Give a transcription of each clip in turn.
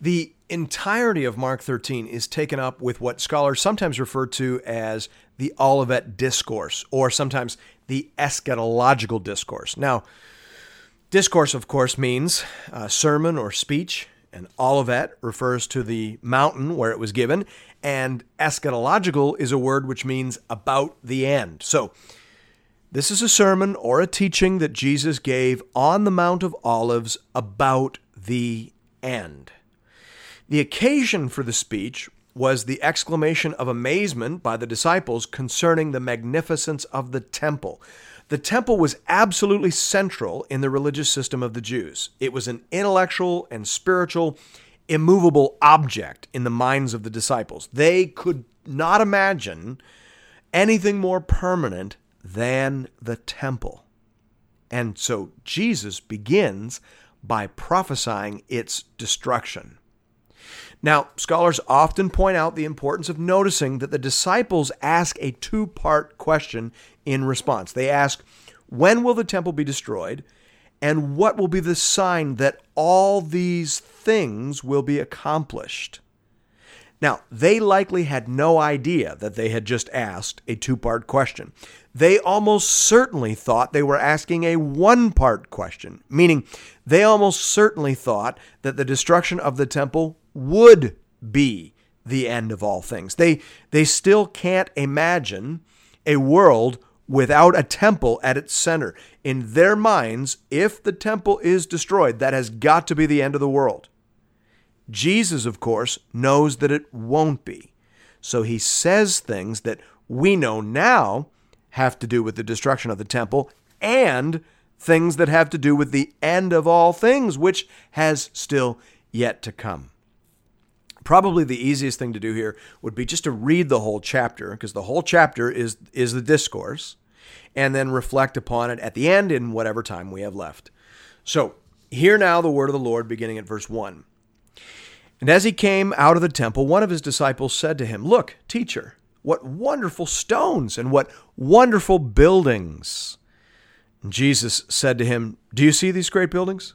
The entirety of Mark 13 is taken up with what scholars sometimes refer to as the Olivet Discourse, or sometimes the eschatological discourse. Now, discourse, of course, means a sermon or speech, and Olivet refers to the mountain where it was given, and eschatological is a word which means about the end. So, this is a sermon or a teaching that Jesus gave on the Mount of Olives about the end. The occasion for the speech was the exclamation of amazement by the disciples concerning the magnificence of the temple. The temple was absolutely central in the religious system of the Jews. It was an intellectual and spiritual, immovable object in the minds of the disciples. They could not imagine anything more permanent than the temple. And so Jesus begins by prophesying its destruction. Now, scholars often point out the importance of noticing that the disciples ask a two part question in response. They ask, When will the temple be destroyed? And what will be the sign that all these things will be accomplished? Now, they likely had no idea that they had just asked a two part question. They almost certainly thought they were asking a one part question, meaning they almost certainly thought that the destruction of the temple would be the end of all things. They, they still can't imagine a world without a temple at its center. In their minds, if the temple is destroyed, that has got to be the end of the world. Jesus, of course, knows that it won't be. So he says things that we know now have to do with the destruction of the temple and things that have to do with the end of all things, which has still yet to come. Probably the easiest thing to do here would be just to read the whole chapter, because the whole chapter is, is the discourse, and then reflect upon it at the end in whatever time we have left. So, hear now the word of the Lord beginning at verse 1. And as he came out of the temple, one of his disciples said to him, Look, teacher, what wonderful stones and what wonderful buildings. And Jesus said to him, Do you see these great buildings?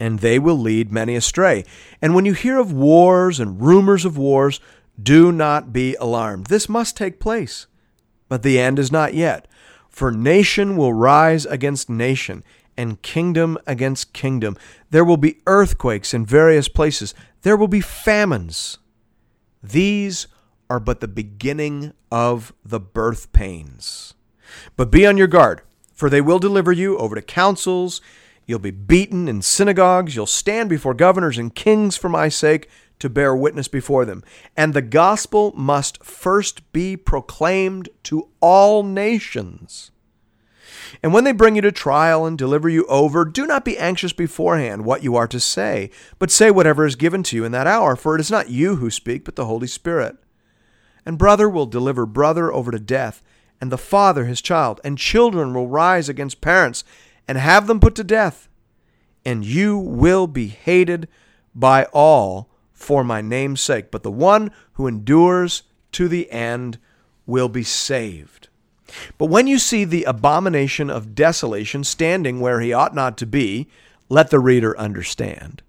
and they will lead many astray. And when you hear of wars and rumors of wars, do not be alarmed. This must take place, but the end is not yet. For nation will rise against nation, and kingdom against kingdom. There will be earthquakes in various places. There will be famines. These are but the beginning of the birth pains. But be on your guard, for they will deliver you over to councils You'll be beaten in synagogues. You'll stand before governors and kings for my sake to bear witness before them. And the gospel must first be proclaimed to all nations. And when they bring you to trial and deliver you over, do not be anxious beforehand what you are to say, but say whatever is given to you in that hour, for it is not you who speak, but the Holy Spirit. And brother will deliver brother over to death, and the father his child, and children will rise against parents and have them put to death. And you will be hated by all for my name's sake. But the one who endures to the end will be saved. But when you see the abomination of desolation standing where he ought not to be, let the reader understand.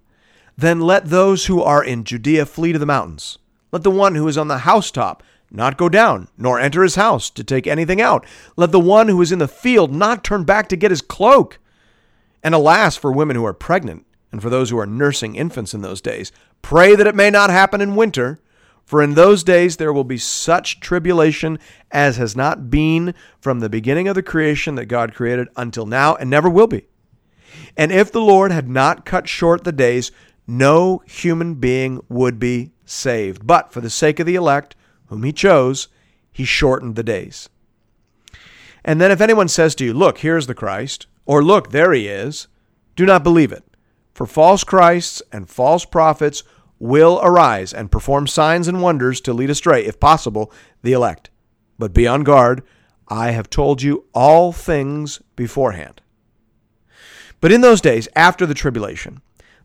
Then let those who are in Judea flee to the mountains. Let the one who is on the housetop not go down, nor enter his house to take anything out. Let the one who is in the field not turn back to get his cloak. And alas, for women who are pregnant, and for those who are nursing infants in those days, pray that it may not happen in winter, For in those days there will be such tribulation as has not been from the beginning of the creation that God created until now, and never will be. And if the Lord had not cut short the days, no human being would be saved. But for the sake of the elect, whom he chose, he shortened the days. And then if anyone says to you, Look, here's the Christ, or Look, there he is, do not believe it. For false Christs and false prophets will arise and perform signs and wonders to lead astray, if possible, the elect. But be on guard. I have told you all things beforehand. But in those days, after the tribulation,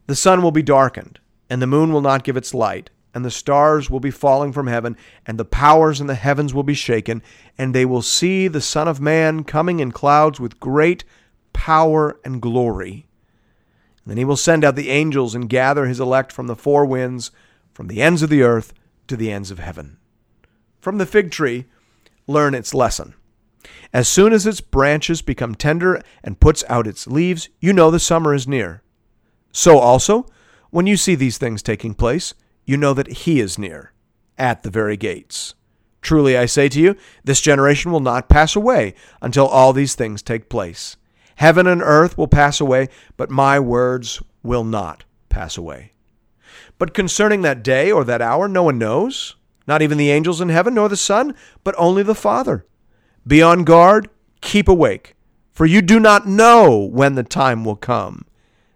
the sun will be darkened, and the moon will not give its light, and the stars will be falling from heaven, and the powers in the heavens will be shaken, and they will see the Son of Man coming in clouds with great power and glory. Then he will send out the angels and gather his elect from the four winds, from the ends of the earth to the ends of heaven. From the fig tree, learn its lesson. As soon as its branches become tender and puts out its leaves, you know the summer is near. So also, when you see these things taking place, you know that he is near, at the very gates. Truly I say to you, this generation will not pass away until all these things take place. Heaven and earth will pass away, but my words will not pass away. But concerning that day or that hour, no one knows, not even the angels in heaven, nor the Son, but only the Father. Be on guard, keep awake, for you do not know when the time will come.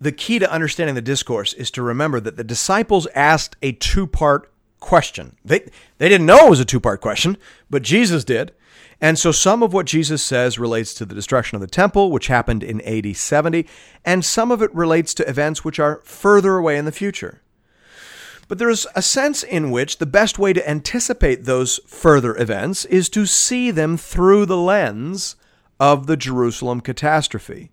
the key to understanding the discourse is to remember that the disciples asked a two part question. They, they didn't know it was a two part question, but Jesus did. And so some of what Jesus says relates to the destruction of the temple, which happened in AD 70, and some of it relates to events which are further away in the future. But there is a sense in which the best way to anticipate those further events is to see them through the lens of the Jerusalem catastrophe.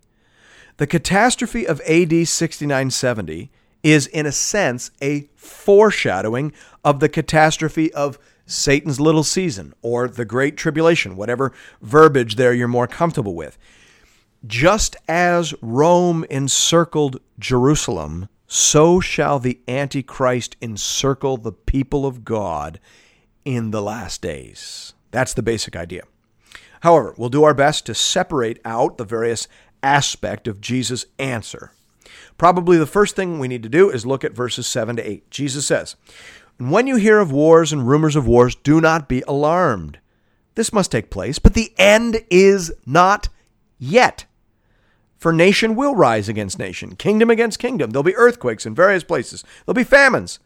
The catastrophe of AD 6970 is, in a sense, a foreshadowing of the catastrophe of Satan's little season, or the Great Tribulation, whatever verbiage there you're more comfortable with. Just as Rome encircled Jerusalem, so shall the Antichrist encircle the people of God in the last days. That's the basic idea. However, we'll do our best to separate out the various aspect of Jesus' answer. Probably the first thing we need to do is look at verses 7 to 8. Jesus says, when you hear of wars and rumors of wars, do not be alarmed. This must take place, but the end is not yet. For nation will rise against nation, kingdom against kingdom. There'll be earthquakes in various places, there'll be famines.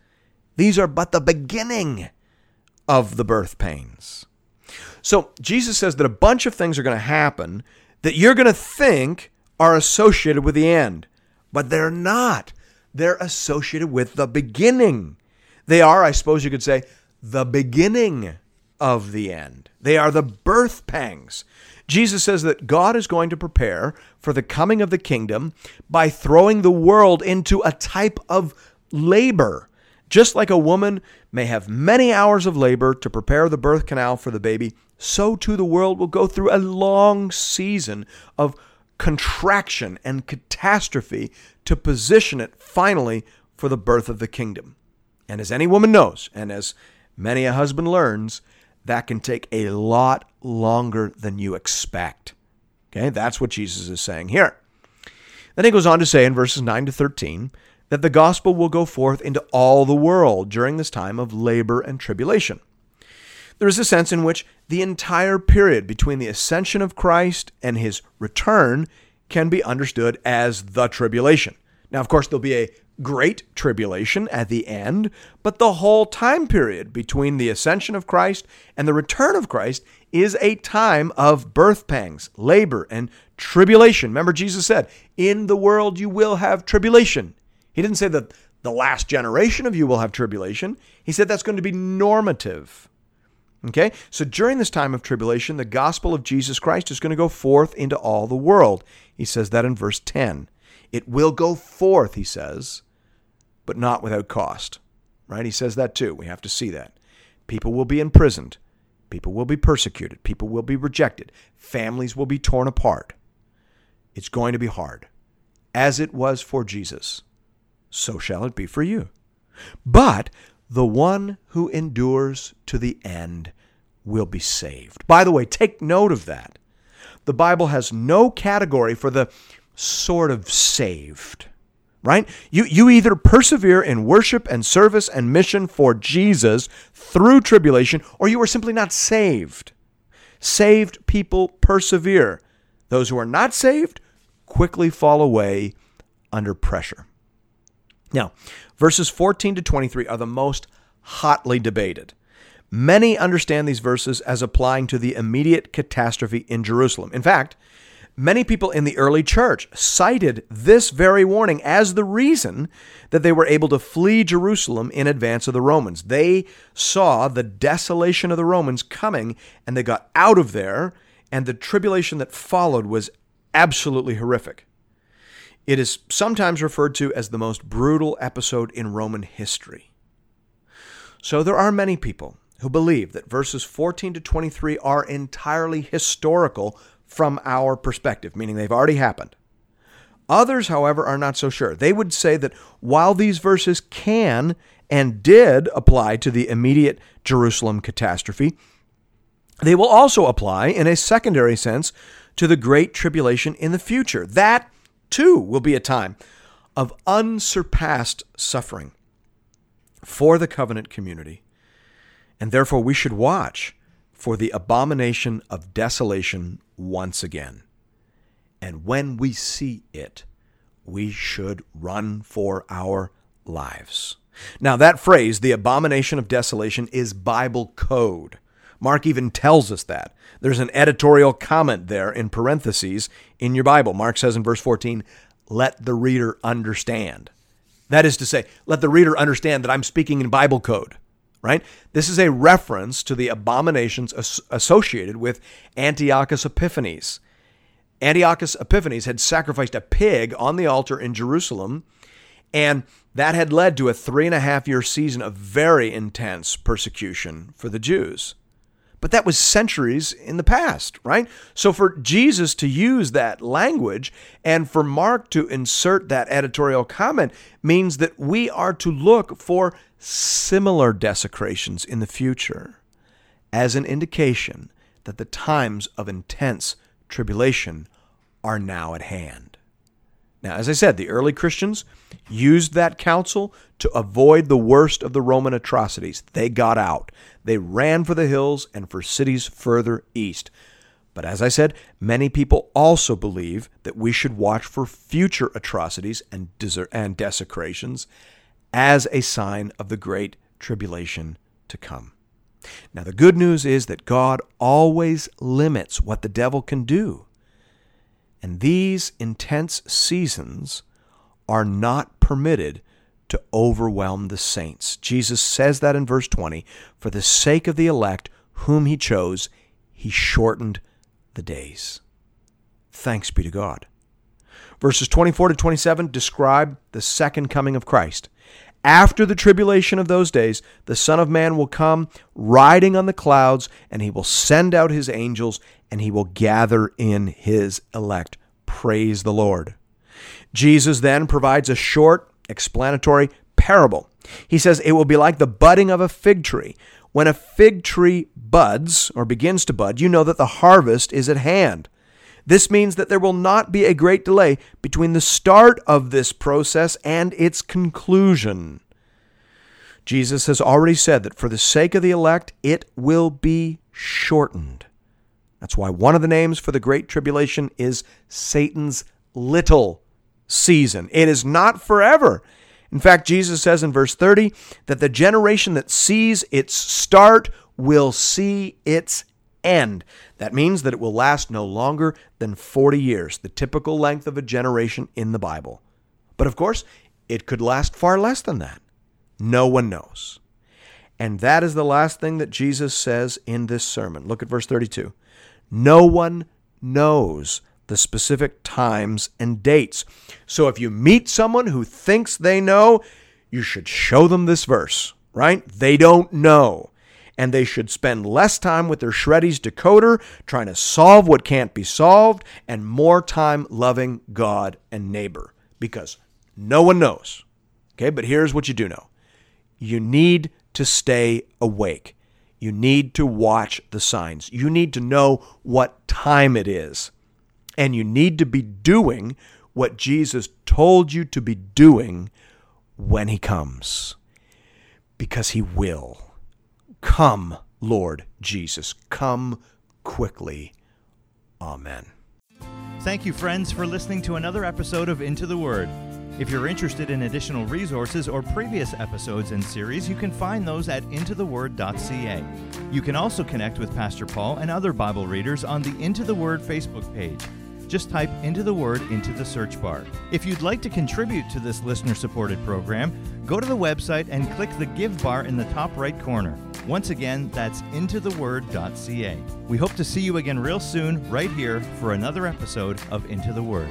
These are but the beginning of the birth pains. So Jesus says that a bunch of things are going to happen that you're going to think are associated with the end, but they're not. They're associated with the beginning. They are, I suppose you could say, the beginning of the end. They are the birth pangs. Jesus says that God is going to prepare for the coming of the kingdom by throwing the world into a type of labor. Just like a woman may have many hours of labor to prepare the birth canal for the baby, so too the world will go through a long season of contraction and catastrophe to position it finally for the birth of the kingdom. And as any woman knows, and as many a husband learns, that can take a lot longer than you expect. Okay, that's what Jesus is saying here. Then he goes on to say in verses 9 to 13 that the gospel will go forth into all the world during this time of labor and tribulation. There is a sense in which the entire period between the ascension of Christ and his return can be understood as the tribulation. Now, of course, there'll be a great tribulation at the end, but the whole time period between the ascension of Christ and the return of Christ is a time of birth pangs, labor, and tribulation. Remember, Jesus said, In the world you will have tribulation. He didn't say that the last generation of you will have tribulation. He said that's going to be normative. Okay? So during this time of tribulation, the gospel of Jesus Christ is going to go forth into all the world. He says that in verse 10. It will go forth, he says, but not without cost. Right? He says that too. We have to see that. People will be imprisoned. People will be persecuted. People will be rejected. Families will be torn apart. It's going to be hard. As it was for Jesus, so shall it be for you. But the one who endures to the end will be saved. By the way, take note of that. The Bible has no category for the sort of saved, right? You, you either persevere in worship and service and mission for Jesus through tribulation, or you are simply not saved. Saved people persevere. Those who are not saved quickly fall away under pressure. Now, verses 14 to 23 are the most hotly debated. Many understand these verses as applying to the immediate catastrophe in Jerusalem. In fact, many people in the early church cited this very warning as the reason that they were able to flee Jerusalem in advance of the Romans. They saw the desolation of the Romans coming and they got out of there, and the tribulation that followed was absolutely horrific. It is sometimes referred to as the most brutal episode in Roman history. So there are many people who believe that verses 14 to 23 are entirely historical from our perspective, meaning they've already happened. Others, however, are not so sure. They would say that while these verses can and did apply to the immediate Jerusalem catastrophe, they will also apply in a secondary sense to the great tribulation in the future. That, too, will be a time of unsurpassed suffering for the covenant community. And therefore, we should watch for the abomination of desolation once again. And when we see it, we should run for our lives. Now, that phrase, the abomination of desolation, is Bible code. Mark even tells us that. There's an editorial comment there in parentheses in your Bible. Mark says in verse 14, let the reader understand. That is to say, let the reader understand that I'm speaking in Bible code, right? This is a reference to the abominations as- associated with Antiochus Epiphanes. Antiochus Epiphanes had sacrificed a pig on the altar in Jerusalem, and that had led to a three and a half year season of very intense persecution for the Jews. But that was centuries in the past, right? So for Jesus to use that language and for Mark to insert that editorial comment means that we are to look for similar desecrations in the future as an indication that the times of intense tribulation are now at hand. Now, as I said, the early Christians used that counsel to avoid the worst of the Roman atrocities. They got out. They ran for the hills and for cities further east. But as I said, many people also believe that we should watch for future atrocities and, and desecrations as a sign of the great tribulation to come. Now, the good news is that God always limits what the devil can do. And these intense seasons are not permitted to overwhelm the saints. Jesus says that in verse 20 For the sake of the elect whom he chose, he shortened the days. Thanks be to God. Verses 24 to 27 describe the second coming of Christ. After the tribulation of those days, the Son of Man will come riding on the clouds, and he will send out his angels, and he will gather in his elect. Praise the Lord. Jesus then provides a short, explanatory parable. He says it will be like the budding of a fig tree. When a fig tree buds or begins to bud, you know that the harvest is at hand. This means that there will not be a great delay between the start of this process and its conclusion. Jesus has already said that for the sake of the elect, it will be shortened. That's why one of the names for the Great Tribulation is Satan's little season. It is not forever. In fact, Jesus says in verse 30 that the generation that sees its start will see its end. That means that it will last no longer than 40 years, the typical length of a generation in the Bible. But of course, It could last far less than that. No one knows. And that is the last thing that Jesus says in this sermon. Look at verse 32. No one knows the specific times and dates. So if you meet someone who thinks they know, you should show them this verse, right? They don't know. And they should spend less time with their Shreddies decoder trying to solve what can't be solved and more time loving God and neighbor because no one knows. Okay, but here's what you do know you need to stay awake. You need to watch the signs. You need to know what time it is. And you need to be doing what Jesus told you to be doing when he comes. Because he will. Come, Lord Jesus. Come quickly. Amen. Thank you, friends, for listening to another episode of Into the Word. If you're interested in additional resources or previous episodes and series, you can find those at intotheword.ca. You can also connect with Pastor Paul and other Bible readers on the Into the Word Facebook page. Just type Into the Word into the search bar. If you'd like to contribute to this listener supported program, go to the website and click the Give bar in the top right corner. Once again, that's intotheword.ca. We hope to see you again real soon, right here, for another episode of Into the Word.